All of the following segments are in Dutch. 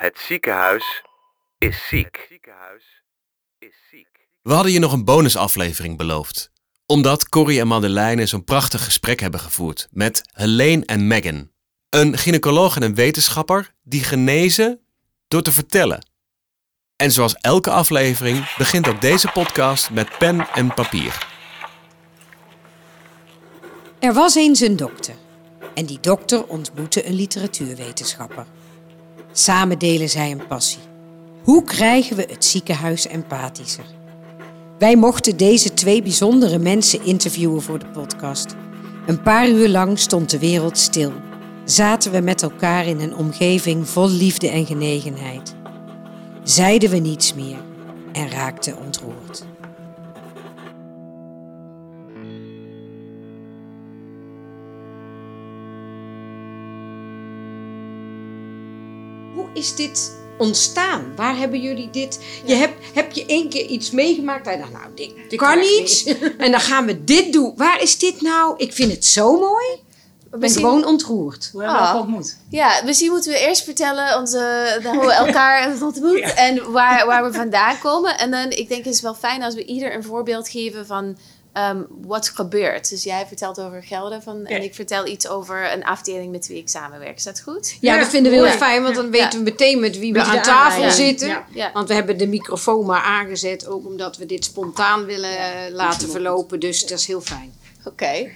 Het ziekenhuis is ziek. We hadden je nog een bonusaflevering beloofd. Omdat Corrie en Madeleine zo'n prachtig gesprek hebben gevoerd met Helene en Megan. Een gynaecoloog en een wetenschapper die genezen door te vertellen. En zoals elke aflevering begint ook deze podcast met pen en papier. Er was eens een dokter. En die dokter ontmoette een literatuurwetenschapper. Samen delen zij een passie. Hoe krijgen we het ziekenhuis empathischer? Wij mochten deze twee bijzondere mensen interviewen voor de podcast. Een paar uur lang stond de wereld stil. Zaten we met elkaar in een omgeving vol liefde en genegenheid. Zeiden we niets meer en raakten ontroerd. Is dit ontstaan? Waar hebben jullie dit? Je hebt, heb je één keer iets meegemaakt je dacht, nou, dit, kan niet. En dan gaan we dit doen. Waar is dit nou? Ik vind het zo mooi. Ik ben gewoon ontroerd. Hoe hebben we Ah. elkaar ontmoet? Ja, misschien moeten we eerst vertellen onze, de- hoe we elkaar hebben ontmoet en waar, waar we vandaan komen. En dan, ik denk het is wel fijn als we ieder een voorbeeld geven van ehm, wat gebeurt. Dus jij vertelt over gelden van, en ik vertel iets over een afdeling met wie ik samenwerk. Is dat goed? Ja, Ja. dat vinden we heel Ja. fijn, want dan weten we meteen met wie we aan tafel zitten. Ja. Ja. Want we hebben de microfoon maar aangezet, ook omdat we dit spontaan willen eh, laten verlopen. Dus dat is heel fijn. Oké.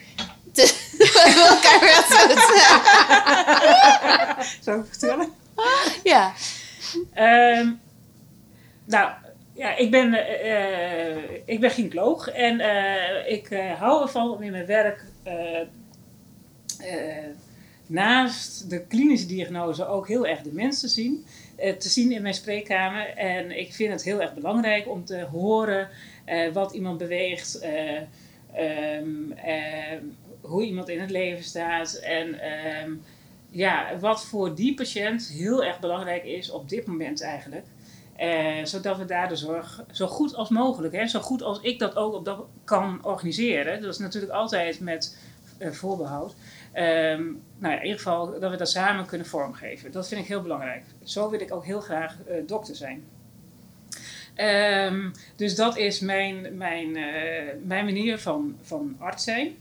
we hebben elkaar ontmoet. Zou ik vertellen? ja. Ehm, nou, ja, ik ben, eh, ik ben gynaecoloog en eh, ik hou ervan om in mijn werk naast de klinische diagnose ook heel erg de mens te zien. te zien in mijn spreekkamer. En ik vind het heel erg belangrijk om te horen wat iemand beweegt, eh, ehm, eh, hoe iemand in het leven staat en ehm, ja, wat voor die patiënt heel erg belangrijk is op dit moment eigenlijk. Eh, zodat we daar de zorg zo goed als mogelijk, hè, zo goed als ik dat ook op dat kan organiseren. Dat is natuurlijk altijd met eh, voorbehoud. Ehm, nou ja, in ieder geval dat we dat samen kunnen vormgeven. Dat vind ik heel belangrijk. Zo wil ik ook heel graag eh, dokter zijn. Ehm, dus dat is mijn, mijn, mijn manier van, van arts zijn.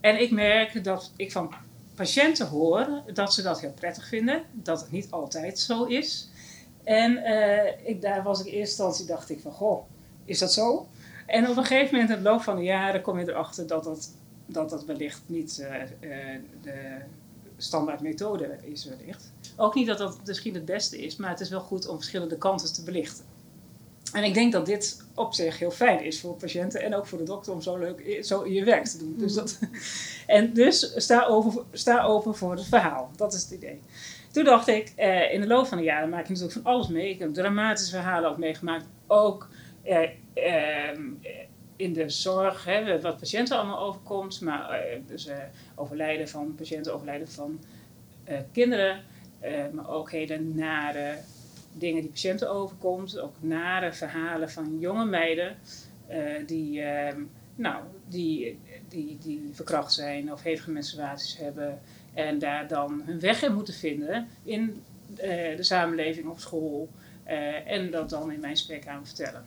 En ik merk dat ik van patiënten hoor dat ze dat heel prettig vinden. Dat het niet altijd zo is. En eh, ik, daar was ik in eerste instantie, dacht ik van, goh, is dat zo? En op een gegeven moment in de loop van de jaren kom je erachter dat dat, dat, dat wellicht niet eh, eh, de standaard methode is wellicht. Ook niet dat dat misschien het beste is, maar het is wel goed om verschillende kanten te belichten. En ik denk dat dit op zich heel fijn is voor patiënten en ook voor de dokter om zo leuk zo je werk te doen. Dus dat, en dus sta open, sta open voor het verhaal. Dat is het idee. Toen dacht ik, eh, in de loop van de jaren maak je natuurlijk van alles mee. Ik heb dramatische verhalen ook meegemaakt. Ook eh, ehm, in de zorg, hè, wat patiënten allemaal overkomt. Maar eh, dus eh, overlijden van patiënten, overlijden van eh, kinderen. maar ook hele nare dingen die patiënten overkomt. Ook nare verhalen van jonge meiden die, ehm, nou, die, die, die verkracht zijn of hevige menstruaties hebben. En daar dan hun weg in moeten vinden in eh, de samenleving op school. eh, en dat dan in mijn spreekkamer vertellen.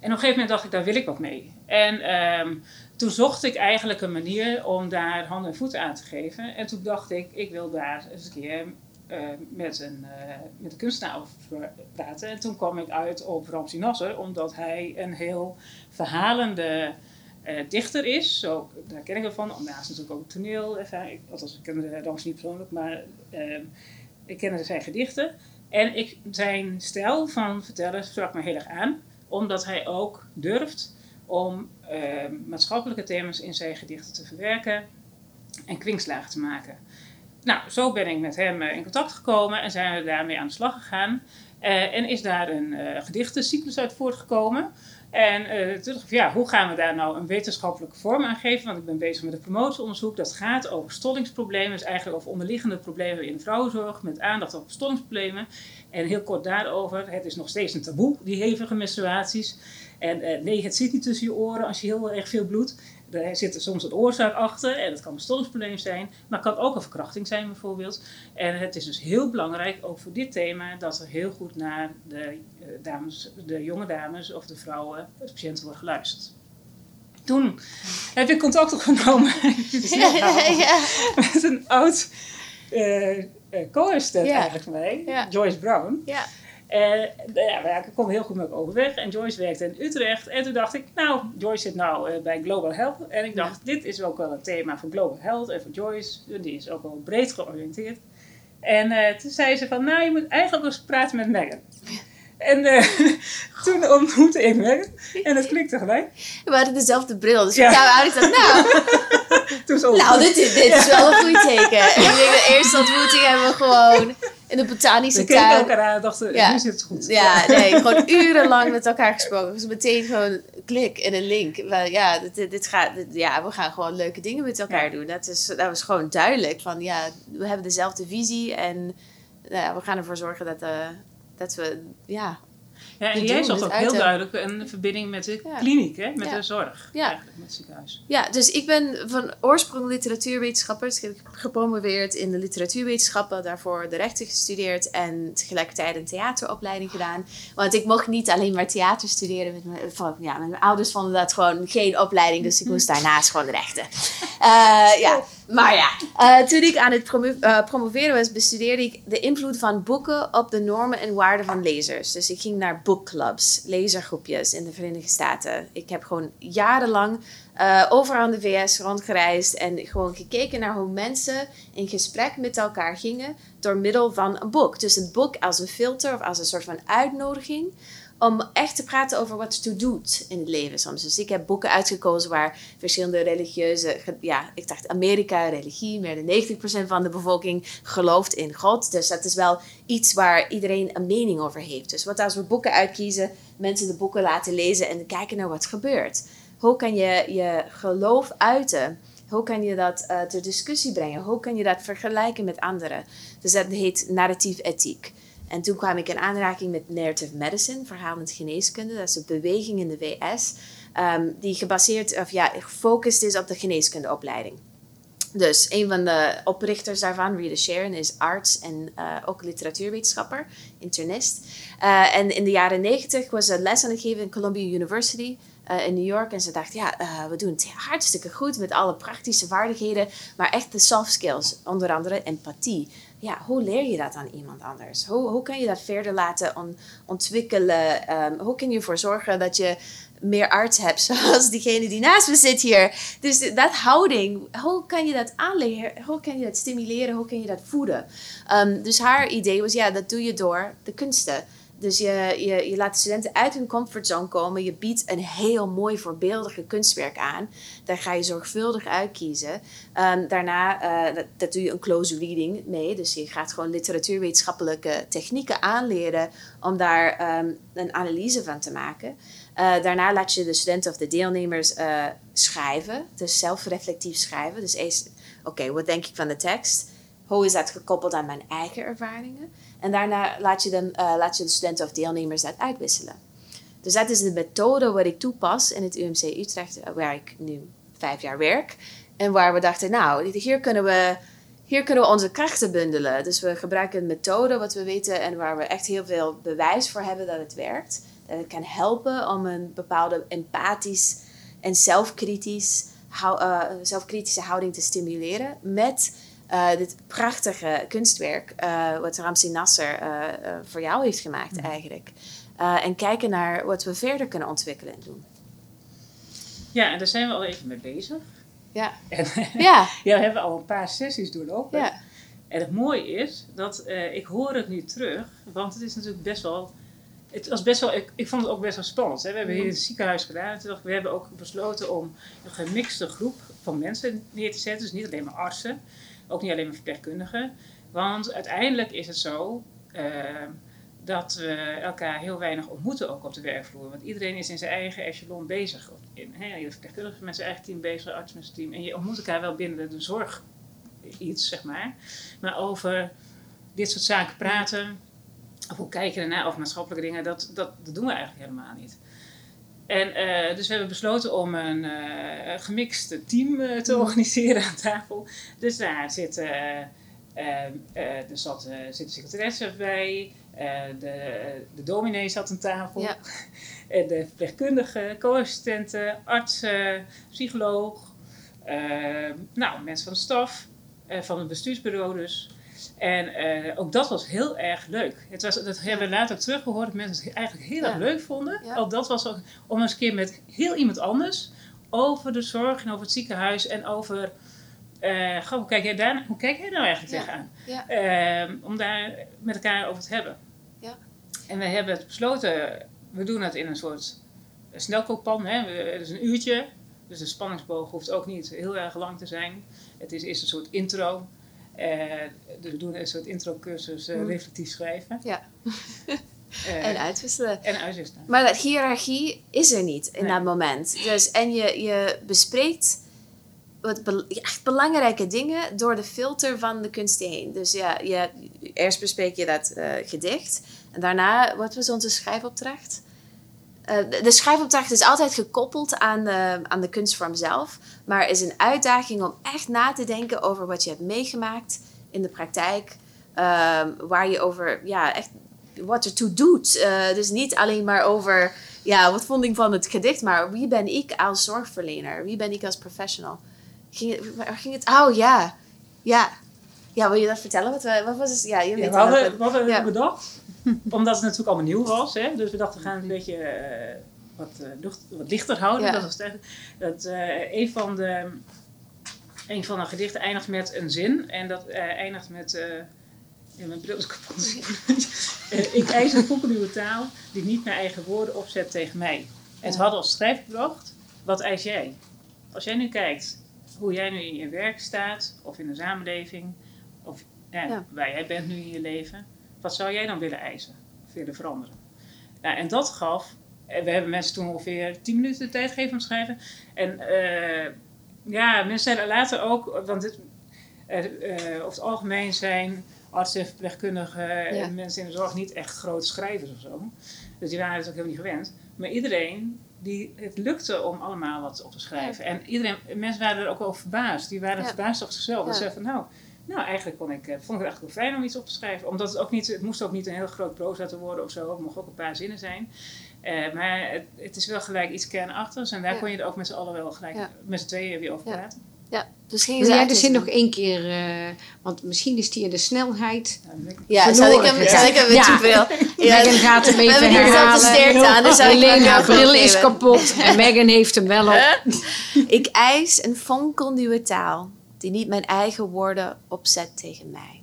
En op een gegeven moment dacht ik, daar wil ik wat mee. En ehm, toen zocht ik eigenlijk een manier om daar handen en voeten aan te geven. En toen dacht ik, ik wil daar eens een keer eh, met, een, met een kunstenaar over praten. En toen kwam ik uit op Ramsi Nasser, omdat hij een heel verhalende eh, dichter is. Zo, daar ken ik hem van. Daarnaast natuurlijk ook toneel. ervaring. Althans, ik ken Ramsi niet persoonlijk, maar ehm, ik ken zijn gedichten. En ik, zijn stijl van vertellen sprak me heel erg aan, omdat hij ook durft om ehm, maatschappelijke thema's in zijn gedichten te verwerken en kwinkslagen te maken. Nou, zo ben ik met hem eh, in contact gekomen en zijn we daarmee aan de slag gegaan. Eh, en is daar een eh gedichtencyclus uit voortgekomen. En eh, ja, hoe gaan we daar nou een wetenschappelijke vorm aan geven? Want ik ben bezig met een promotieonderzoek. Dat gaat over stollingsproblemen. Dus eigenlijk over onderliggende problemen in vrouwenzorg. Met aandacht op stollingsproblemen. En heel kort daarover. Het is nog steeds een taboe, die hevige menstruaties. En eh, nee, het zit niet tussen je oren als je heel erg veel bloedt. Er zit soms een oorzaak achter en het kan een stollingsprobleem zijn, maar het kan ook een verkrachting zijn bijvoorbeeld. En het is dus heel belangrijk, ook voor dit thema, dat er heel goed naar de, eh, dames, de jonge dames of de vrouwen, de patiënten wordt geluisterd. Toen heb ik contact opgenomen ja. met een oud eh eh, co-assistent eigenlijk van mij, Ja. Joyce Brown. Ja. En nou ja, we konden heel goed met elkaar overweg. En Joyce werkte in Utrecht. En toen dacht ik, nou, Joyce zit nou eh, bij Global Health. En ik dacht, dit is ook wel een thema voor Global Health en voor Joyce. Die is ook wel breed georiënteerd. En eh, toen zei ze van, nou, je moet eigenlijk eens praten met Megan. En eh, toen ontmoette ik Megan. En het klikte gelijk. We hadden dezelfde bril, dus Ja. ik zou dacht, nou, Toen nou dit, is- dit is wel een goed teken. En ik denk de eerste ontmoeting hebben we gewoon in de botanische we keken tuin. elkaar aan en dachten, Ja. nu zit het goed. Ja, nee, gewoon urenlang met elkaar gesproken. Dus meteen gewoon klik en een link. Maar ja, dit, gaat, dit- ja, we gaan gewoon leuke dingen met elkaar Ja. doen. Dat, is, dat was gewoon duidelijk. Van ja, we hebben dezelfde visie en nou ja, we gaan ervoor zorgen dat, eh, dat we, ja, Ja, en jij zag het ook heel de- duidelijk een verbinding met de Ja. kliniek, hè? met Ja. de zorg. Ja. Eigenlijk, met het ziekenhuis. Ja, dus ik ben van oorsprong literatuurwetenschapper. Dus ik heb gepromoveerd in de literatuurwetenschappen, daarvoor de rechten gestudeerd en tegelijkertijd een theateropleiding gedaan. Want ik mocht niet alleen maar theater studeren. Met mijn, van, ja, mijn ouders vonden dat gewoon geen opleiding, dus ik moest daarnaast gewoon rechten. Eh, ja, maar ja, eh, toen ik aan het eh, promoveren was, bestudeerde ik de invloed van boeken op de normen en waarden van lezers. Dus ik ging naar bookclubs, lezergroepjes in de Verenigde Staten. Ik heb gewoon jarenlang eh overal in de VS rondgereisd en gewoon gekeken naar hoe mensen in gesprek met elkaar gingen door middel van een boek. Dus een boek als een filter of als een soort van uitnodiging om echt te praten over wat toe doet in het leven soms. Dus ik heb boeken uitgekozen waar verschillende religieuze... Ja, ik dacht Amerika, religie, meer dan 90% van de bevolking gelooft in God. Dus dat is wel iets waar iedereen een mening over heeft. Dus wat als we boeken uitkiezen, mensen de boeken laten lezen en kijken naar wat gebeurt. Hoe kan je je geloof uiten? Hoe kan je dat eh, ter discussie brengen? Hoe kan je dat vergelijken met anderen? Dus dat heet narratief ethiek. En toen kwam ik in aanraking met narrative medicine, verhalend geneeskunde. Dat is een beweging in de VS ehm, die gebaseerd, of ja, gefocust is op de geneeskundeopleiding. Dus een van de oprichters daarvan, Rita Sharon, is arts en eh, ook literatuurwetenschapper, internist. Eh, en in de jaren negentig was ze les aan het geven in Columbia University eh, in New York. En ze dacht, ja, we doen het hartstikke goed met alle praktische vaardigheden, maar echt de soft skills, onder andere empathie. Ja, hoe leer je dat aan iemand anders? Hoe, hoe kan je dat verder laten on- ontwikkelen? Ehm, hoe kun je ervoor zorgen dat je meer arts hebt, zoals diegene die naast me zit hier. Dus dat houding, hoe kan je dat aanleren? Hoe kan je dat stimuleren? Hoe kan je dat voeden? Ehm, dus haar idee was, ja, dat doe je door de kunsten. Dus je, je, je laat de studenten uit hun comfortzone komen. Je biedt een heel mooi voorbeeldige kunstwerk aan. Daar ga je zorgvuldig uitkiezen. Ehm, daarna, eh, dat, doe je een close reading mee. Dus je gaat gewoon literatuurwetenschappelijke technieken aanleren om daar ehm, een analyse van te maken. Eh, daarna laat je de studenten of de deelnemers eh, schrijven. Dus zelfreflectief schrijven. Dus eerst, oké, wat denk ik van de tekst? Hoe is dat gekoppeld aan mijn eigen ervaringen? En daarna laat je, dan, eh, laat je de studenten of deelnemers dat uitwisselen. Dus dat is de methode wat ik toepas in het UMC Utrecht, eh, waar ik nu vijf jaar werk. En waar we dachten, nou, hier kunnen we, hier kunnen onze krachten bundelen. Dus we gebruiken een methode wat we weten en waar we echt heel veel bewijs voor hebben dat het werkt. Dat het kan helpen om een bepaalde empathisch en zelfkritisch, eh, zelfkritische houding te stimuleren met eh, dit prachtige kunstwerk eh, wat Ramsi Nasser eh, voor jou heeft gemaakt eigenlijk. Eh, en kijken naar wat we verder kunnen ontwikkelen en doen. Ja, en daar zijn we al even mee bezig. Ja, En ja, ja, we hebben al een paar sessies doorlopen. ja. En het mooie is dat ik hoor het nu terug, want het is natuurlijk best wel. Het was best wel, ik, ik vond het ook best wel spannend. Hè? We hebben hier in het ziekenhuis gedaan. En toen dacht ik, we hebben ook besloten om een gemixte groep van mensen neer te zetten. Dus niet alleen maar artsen, ook niet alleen maar verpleegkundigen. Want uiteindelijk is het zo eh, dat we elkaar heel weinig ontmoeten ook op de werkvloer. Want iedereen is in zijn eigen echelon bezig. In, hè, je verpleegkundige met zijn eigen team bezig, arts met zijn team. En je ontmoet elkaar wel binnen de zorg iets, zeg maar. Maar over dit soort zaken praten, of hoe kijk je ernaar, of maatschappelijke dingen, dat, dat, dat doen we eigenlijk helemaal niet. En uh, dus we hebben besloten om een uh, gemixt team uh, te organiseren aan tafel. Dus daar zitten, er zat, zit een secretaresse bij, de, de dominee zat aan tafel, Ja. de verpleegkundige, co-assistenten, artsen, psycholoog, nou, mensen van de staf, van het bestuursbureau dus. En uh, ook dat was heel erg leuk. Het was, dat hebben we later ook teruggehoord dat mensen het eigenlijk heel Ja. erg leuk vonden. Ja. Ook dat was ook, om eens een keer met heel iemand anders over de zorg en over het ziekenhuis en over. eh, goh, hoe, kijk jij daar, hoe kijk jij nou eigenlijk tegenaan? Ja. Ehm, om daar met elkaar over te hebben. Ja. En we hebben het besloten, we doen het in een soort snelkookpan. Hè? Het is een uurtje, dus de spanningsboog hoeft ook niet heel erg lang te zijn. Het is eerst een soort intro. Eh, dus we doen een soort intro-cursus eh, Mm. reflectief schrijven. Ja. Eh, En uitwisselen. en uitwisselen. Maar dat hiërarchie is er niet in Nee. dat moment. Dus, en je, je bespreekt wat echt belangrijke dingen door de filter van de kunsten heen. Dus ja, je, eerst bespreek je dat gedicht. En daarna, wat was onze schrijfopdracht? Eh, de, schrijfopdracht is altijd gekoppeld aan de, aan de kunstvorm zelf. Maar is een uitdaging om echt na te denken over wat je hebt meegemaakt in de praktijk. ehm, waar je over, ja, echt wat ertoe doet. Eh, dus niet alleen maar over, ja, wat vond ik van het gedicht, maar wie ben ik als zorgverlener? Wie ben ik als professional? Ging, het- ging het? Oh ja, ja. Ja, wil je dat vertellen? Wat, we- wat was het? Ja, je weet Ja, we hadden, wat- we hadden ja. bedacht, omdat het natuurlijk allemaal nieuw was. Hè? Dus we dachten, we gaan het een beetje eh, wat, lucht, wat lichter houden. Ja. Dat, dat eh, een, van de, een van de gedichten eindigt met een zin. En dat eindigt met... ja, mijn bril is kapot. Ik eis een fonkelnieuwe taal die niet mijn eigen woorden opzet tegen mij. En het had als schrijfopdracht, wat eis jij? Als jij nu kijkt hoe jij nu in je werk staat, of in de samenleving, of ja, Ja. waar jij bent nu in je leven, wat zou jij dan willen eisen of willen veranderen? Ja, en dat gaf, en we hebben mensen toen ongeveer 10 minuten de tijd gegeven om te schrijven. En eh, ja, mensen zeiden later ook, want dit, eh, eh, over het algemeen zijn artsen, verpleegkundigen en mensen in de zorg niet echt grote schrijvers of zo. Dus die waren het ook helemaal niet gewend. Maar iedereen, die, het lukte om allemaal wat op te schrijven. En iedereen, mensen waren er ook over verbaasd. Die waren Ja. verbaasd over zichzelf. Ja. Ze zeiden van nou, nou eigenlijk kon ik, eh, vond ik het eigenlijk wel fijn om iets op te schrijven. Omdat het ook niet, het moest ook niet een heel groot proza te worden of zo. Het mocht ook een paar zinnen zijn. Eh, maar het, het is wel gelijk iets kernachtigs. En daar Ja. kon je er ook met z'n allen wel gelijk, Ja. met z'n tweeën weer over Ja. praten. Ja, dus ging ze jij de zin nog één keer, eh, want misschien is die in de snelheid. Ja, zal ik hem, zal ik hem met Ja. je bril? Ja, Megan gaat hem we even hebben niet herhalen. aan, dus Alleen haar bril is kapot en Megan heeft hem wel op. Ik eis een fonkelnieuwe taal die niet mijn eigen woorden opzet tegen mij.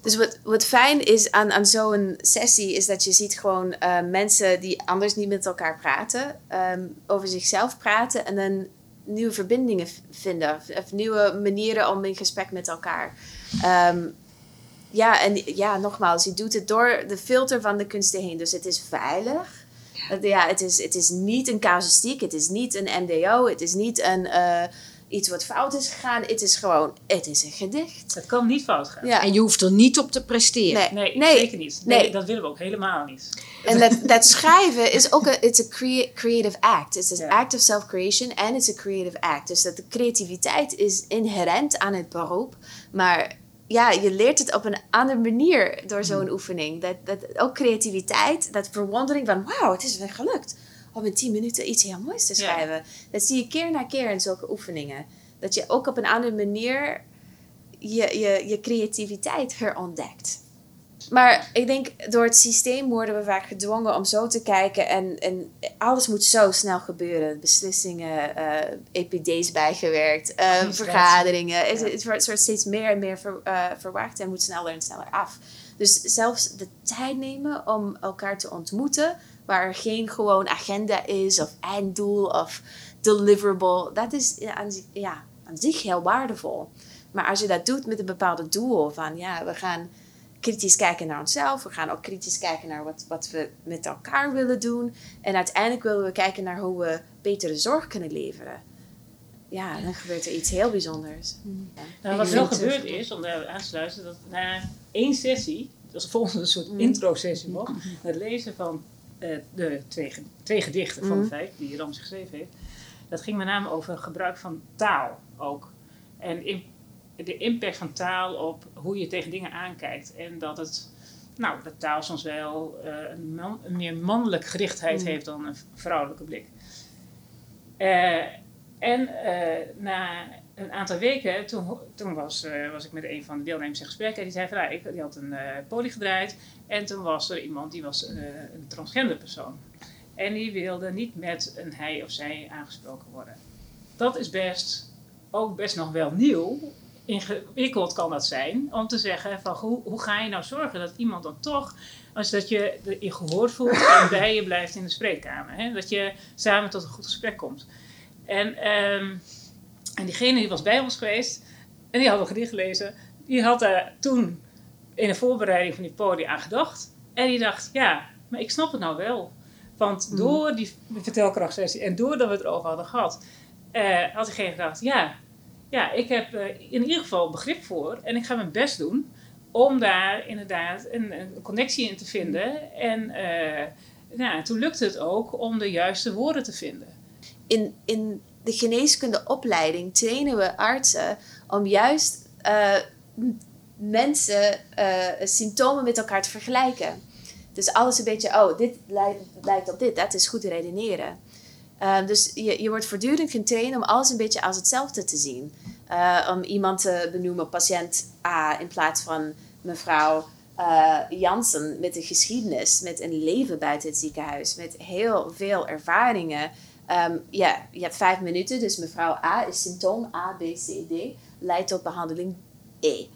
Dus wat, wat fijn is aan, aan zo'n sessie is dat je ziet gewoon eh, mensen die anders niet met elkaar praten, ehm, over zichzelf praten en dan nieuwe verbindingen vinden. Of, nieuwe manieren om in gesprek met elkaar. Ehm, ja, en ja, nogmaals, je doet het door de filter van de kunsten heen. Dus het is veilig. Het- Ja, het is, het is niet een casuïstiek, het is niet een MDO, het is niet een, eh, iets wat fout is gegaan. Het is gewoon, het is een gedicht. Het kan niet fout gaan. Ja. En je hoeft er niet op te presteren. Nee, Nee. zeker niet. Nee, Nee. Dat willen we ook helemaal niet. En dat, dat schrijven is ook een it's a crea- creative act. It's an Ja. act of self-creation and it's a creative act. Dus dat de creativiteit is inherent aan het beroep. Maar ja, je leert het op een andere manier door zo'n oefening. Dat, dat, ook creativiteit, dat verwondering van wauw, het is weer gelukt. Om in tien minuten iets heel moois te Ja. schrijven. Dat zie je keer na keer in zulke oefeningen. Dat je ook op een andere manier je, je, je creativiteit herontdekt. Maar ik denk, door het systeem worden we vaak gedwongen om zo te kijken. En, en alles moet zo snel gebeuren. Beslissingen, eh EPD's bijgewerkt, eh, vergaderingen. Het, Ja. het wordt wordt steeds meer en meer ver, eh, verwacht en moet sneller en sneller af. Dus zelfs de tijd nemen om elkaar te ontmoeten, waar er geen gewoon agenda is of einddoel of deliverable, dat is ja, aan, ja, aan zich heel waardevol. Maar als je dat doet met een bepaald doel, van ja, we gaan kritisch kijken naar onszelf. We gaan ook kritisch kijken naar wat, wat we met elkaar willen doen. En uiteindelijk willen we kijken naar hoe we betere zorg kunnen leveren. Ja, dan gebeurt er iets heel bijzonders. Nou, wat wel gebeurd is, om daar aan te sluiten, dat na één sessie, dat is volgens een soort Mm. intro-sessie was, het lezen van eh, de twee, ge- twee gedichten van Mhm. vijf die Rams geschreven heeft. Dat ging met name over gebruik van taal ook. En in, de impact van taal op hoe je tegen dingen aankijkt. En dat het, nou, dat taal soms wel eh, een, man, een meer mannelijke gerichtheid Mhm. heeft dan een vrouwelijke blik. Eh, en na een aantal weken, toen, toen was, eh, was ik met een van de deelnemers in gesprek. En die zei van, nou, ik, die had een eh poli gedraaid. En toen was er iemand, die was eh, een transgender persoon. En die wilde niet met een hij of zij aangesproken worden. Dat is best, ook best nog wel nieuw. Ingewikkeld kan dat zijn, om te zeggen van hoe, hoe ga je nou zorgen dat iemand dan toch, als dat je je gehoord voelt en bij je blijft in de spreekkamer. Hè? Dat je samen tot een goed gesprek komt. En, ehm, en diegene die was bij ons geweest en die had een gedicht gelezen. Die had daar toen in de voorbereiding van die podium aan gedacht. En die dacht, ja, maar ik snap het nou wel. Want door die vertelkrachtsessie en doordat we het erover hadden gehad, eh, had diegene gedacht, ja, ja, ik heb eh, in ieder geval begrip voor en ik ga mijn best doen om daar inderdaad een, een connectie in te vinden. En eh, nou, toen lukte het ook om de juiste woorden te vinden. in, in de geneeskundeopleiding trainen we artsen om juist eh, mensen eh, symptomen met elkaar te vergelijken. Dus alles een beetje, oh, dit lijkt, lijkt op dit, dat is goed redeneren. Eh, dus je, je wordt voortdurend getraind om alles een beetje als hetzelfde te zien. Om iemand te benoemen, patiënt A, in plaats van mevrouw Jansen met een geschiedenis, met een leven buiten het ziekenhuis, met heel veel ervaringen. Ehm, ja, je hebt vijf minuten, dus mevrouw A is symptoom A, B, C, D, leidt tot behandeling E.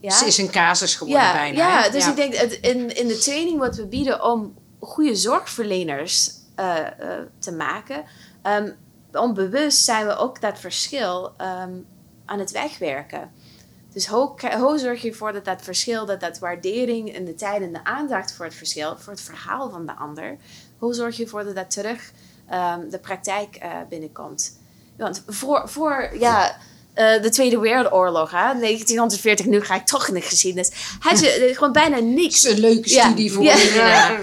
Ja? Ze is een casus geworden ja, bijna. Ja, hè? dus ik denk het, in, in de training wat we bieden om goede zorgverleners eh, eh, te maken, ehm, onbewust zijn we ook dat verschil ehm, aan het wegwerken. Dus hoe, hoe zorg je ervoor dat dat verschil, dat dat waardering en de tijd en de aandacht voor het verschil, voor het verhaal van de ander, hoe zorg je ervoor dat dat terug ehm, de praktijk eh, binnenkomt? Want voor, voor ja, eh, de Tweede Wereldoorlog, hè, 1940, nu ga ik toch in de geschiedenis, had je eh, gewoon bijna niks. Een leuke studie voor ja.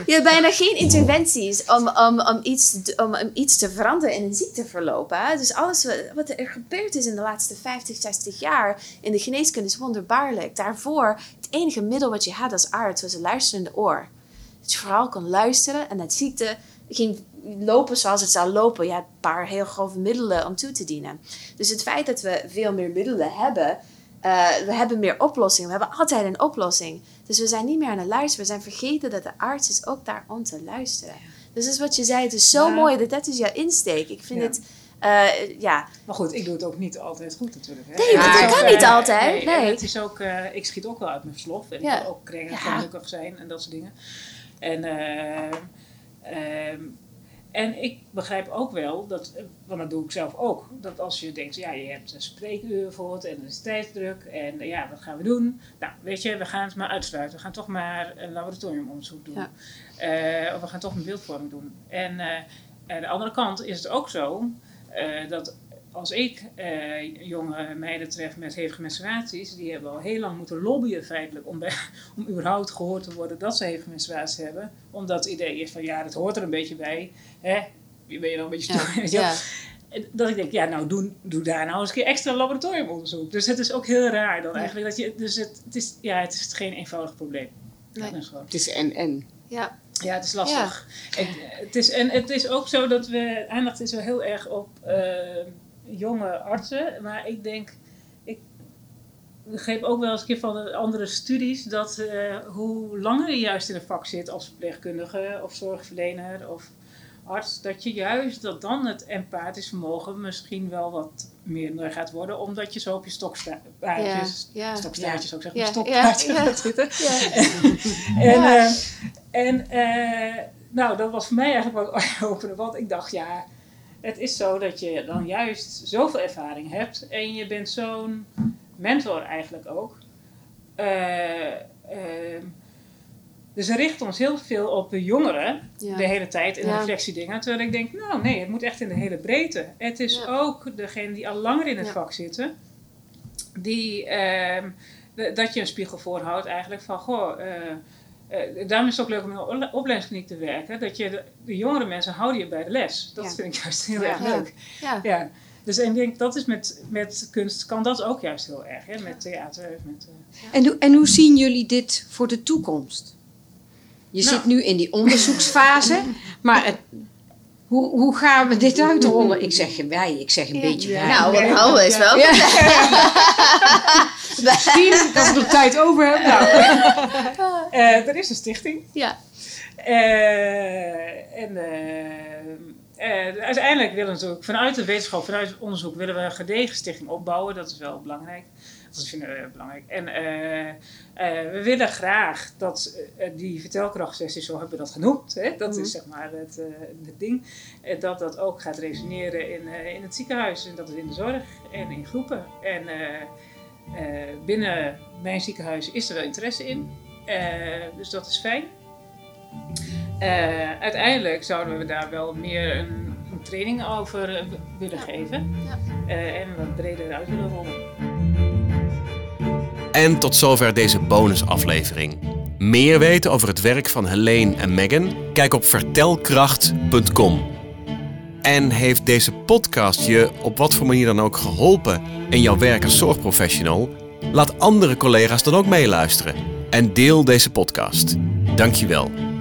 Je hebt bijna geen interventies om, om, om, iets, te- om, om iets te veranderen in een ziekteverloop. Hè? Dus alles wat, wat er gebeurd is in de laatste 50, 60 jaar in de geneeskunde is wonderbaarlijk. Daarvoor, het enige middel wat je had als arts was een luisterende oor. Dat je vooral kon luisteren en dat ziekte ging lopen zoals het zou lopen. Je had een paar heel grove middelen om toe te dienen. Dus het feit dat we veel meer middelen hebben, eh, we hebben meer oplossingen. We hebben altijd een oplossing. Dus we zijn niet meer aan het luisteren. We zijn vergeten dat de arts is ook daar om te luisteren. Dus dat is wat je zei. Het is zo Ja. mooi dat dat is jouw insteek. Ik vind Ja. het, eh, ja, Maar goed, ik doe het ook niet altijd goed natuurlijk. Hè. Nee, dat kan niet eh, altijd, nee. het is ook, ik schiet ook wel uit mijn slof. En ik wil ook kringen gelukkig zijn en dat soort dingen. En, eh, ehm, en ik begrijp ook wel, dat, eh, want dat doe ik zelf ook, dat als je denkt, ja, je hebt een spreekuur bijvoorbeeld en er is tijdsdruk en eh, ja, wat gaan we doen? Nou, weet je, we gaan het maar uitsluiten. We gaan toch maar een laboratoriumonderzoek doen. Ja. Eh, of we gaan toch een beeldvorming doen. En aan de andere kant is het ook zo dat als ik eh, jonge meiden tref met hevige menstruaties, die hebben al heel lang moeten lobbyen feitelijk om, bij, om überhaupt gehoord te worden dat ze hevige menstruaties hebben. Omdat het idee is van ja, dat hoort er een beetje bij. Hè? Wie ben je nou een beetje wel? ja. Dat ik denk, ja, nou doe, doe daar nou eens een keer extra laboratoriumonderzoek. Dus het is ook heel raar dan eigenlijk. Dat je, dus het, het, is, ja, het is geen eenvoudig probleem. Nee. Dat is gewoon. Het is en-en. ja. Ja, het is lastig. En, het is, en het is ook zo dat we, aandacht is wel heel erg op eh, jonge artsen. Maar ik denk, ik begreep ook wel eens een keer van de andere studies dat eh, hoe langer je juist in een vak zit als verpleegkundige of zorgverlener of arts, dat je juist dat dan het empathisch vermogen misschien wel wat minder gaat worden, omdat je zo op je stokstaartjes, Ja, ja. stokstaartjes ook zeg Ja, maar, ja, stokpaardjes ja. gaat zitten. Ja. En, Ja. eh, en eh, nou, dat was voor mij eigenlijk wel eye-opener, want ik dacht, ja, het is zo dat je dan juist zoveel ervaring hebt en je bent zo'n mentor eigenlijk ook. Eh, ehm, dus we richten ons heel veel op de jongeren Ja. de hele tijd in Ja. reflectiedingen. Terwijl ik denk, nou nee, het moet echt in de hele breedte. Het is Ja. ook degene die al langer in het vak zitten, die, ehm, dat je een spiegel voorhoudt eigenlijk van, goh, eh, daarom is het ook leuk om in een ople- opleidingskliniek te werken. Dat je de, de jongere mensen houden je bij de les. Dat Ja. vind ik juist heel Ja. erg leuk. Ja. Ja. Dus en ik denk dat is met, met kunst kan dat ook juist heel erg. Hè? Met theater. Met, eh, En, hoe- en hoe zien jullie dit voor de toekomst? Je Nou. zit nu in die onderzoeksfase, maar het, hoe, hoe gaan we dit uitrollen? Ik zeg wij, ik zeg een Ja. beetje wij. Nou, wat houden is wel. Ja. Misschien dat we er tijd over hebben. Nou, Eh, er is een stichting. Ja. Eh, en eh, uiteindelijk willen we natuurlijk vanuit de wetenschap, vanuit het onderzoek, willen we een gedegen stichting opbouwen. Dat is wel belangrijk. Dat vinden we belangrijk. En we willen graag dat die vertelkrachtsessies, zo hebben we dat genoemd, hè? dat is zeg maar het, het ding, dat dat ook gaat resoneren in, in het ziekenhuis. En dat is in de zorg en in groepen. En binnen mijn ziekenhuis is er wel interesse in. Eh, dus dat is fijn. Eh, uiteindelijk zouden we daar wel meer een, een training over eh, willen geven. Ja. Eh, en wat breder uit willen rollen. En tot zover deze bonusaflevering. Meer weten over het werk van Helene en Megan? Kijk op vertelkracht.com. En heeft deze podcast je op wat voor manier dan ook geholpen in jouw werk als zorgprofessional? Laat andere collega's dan ook meeluisteren en deel deze podcast. Dankjewel.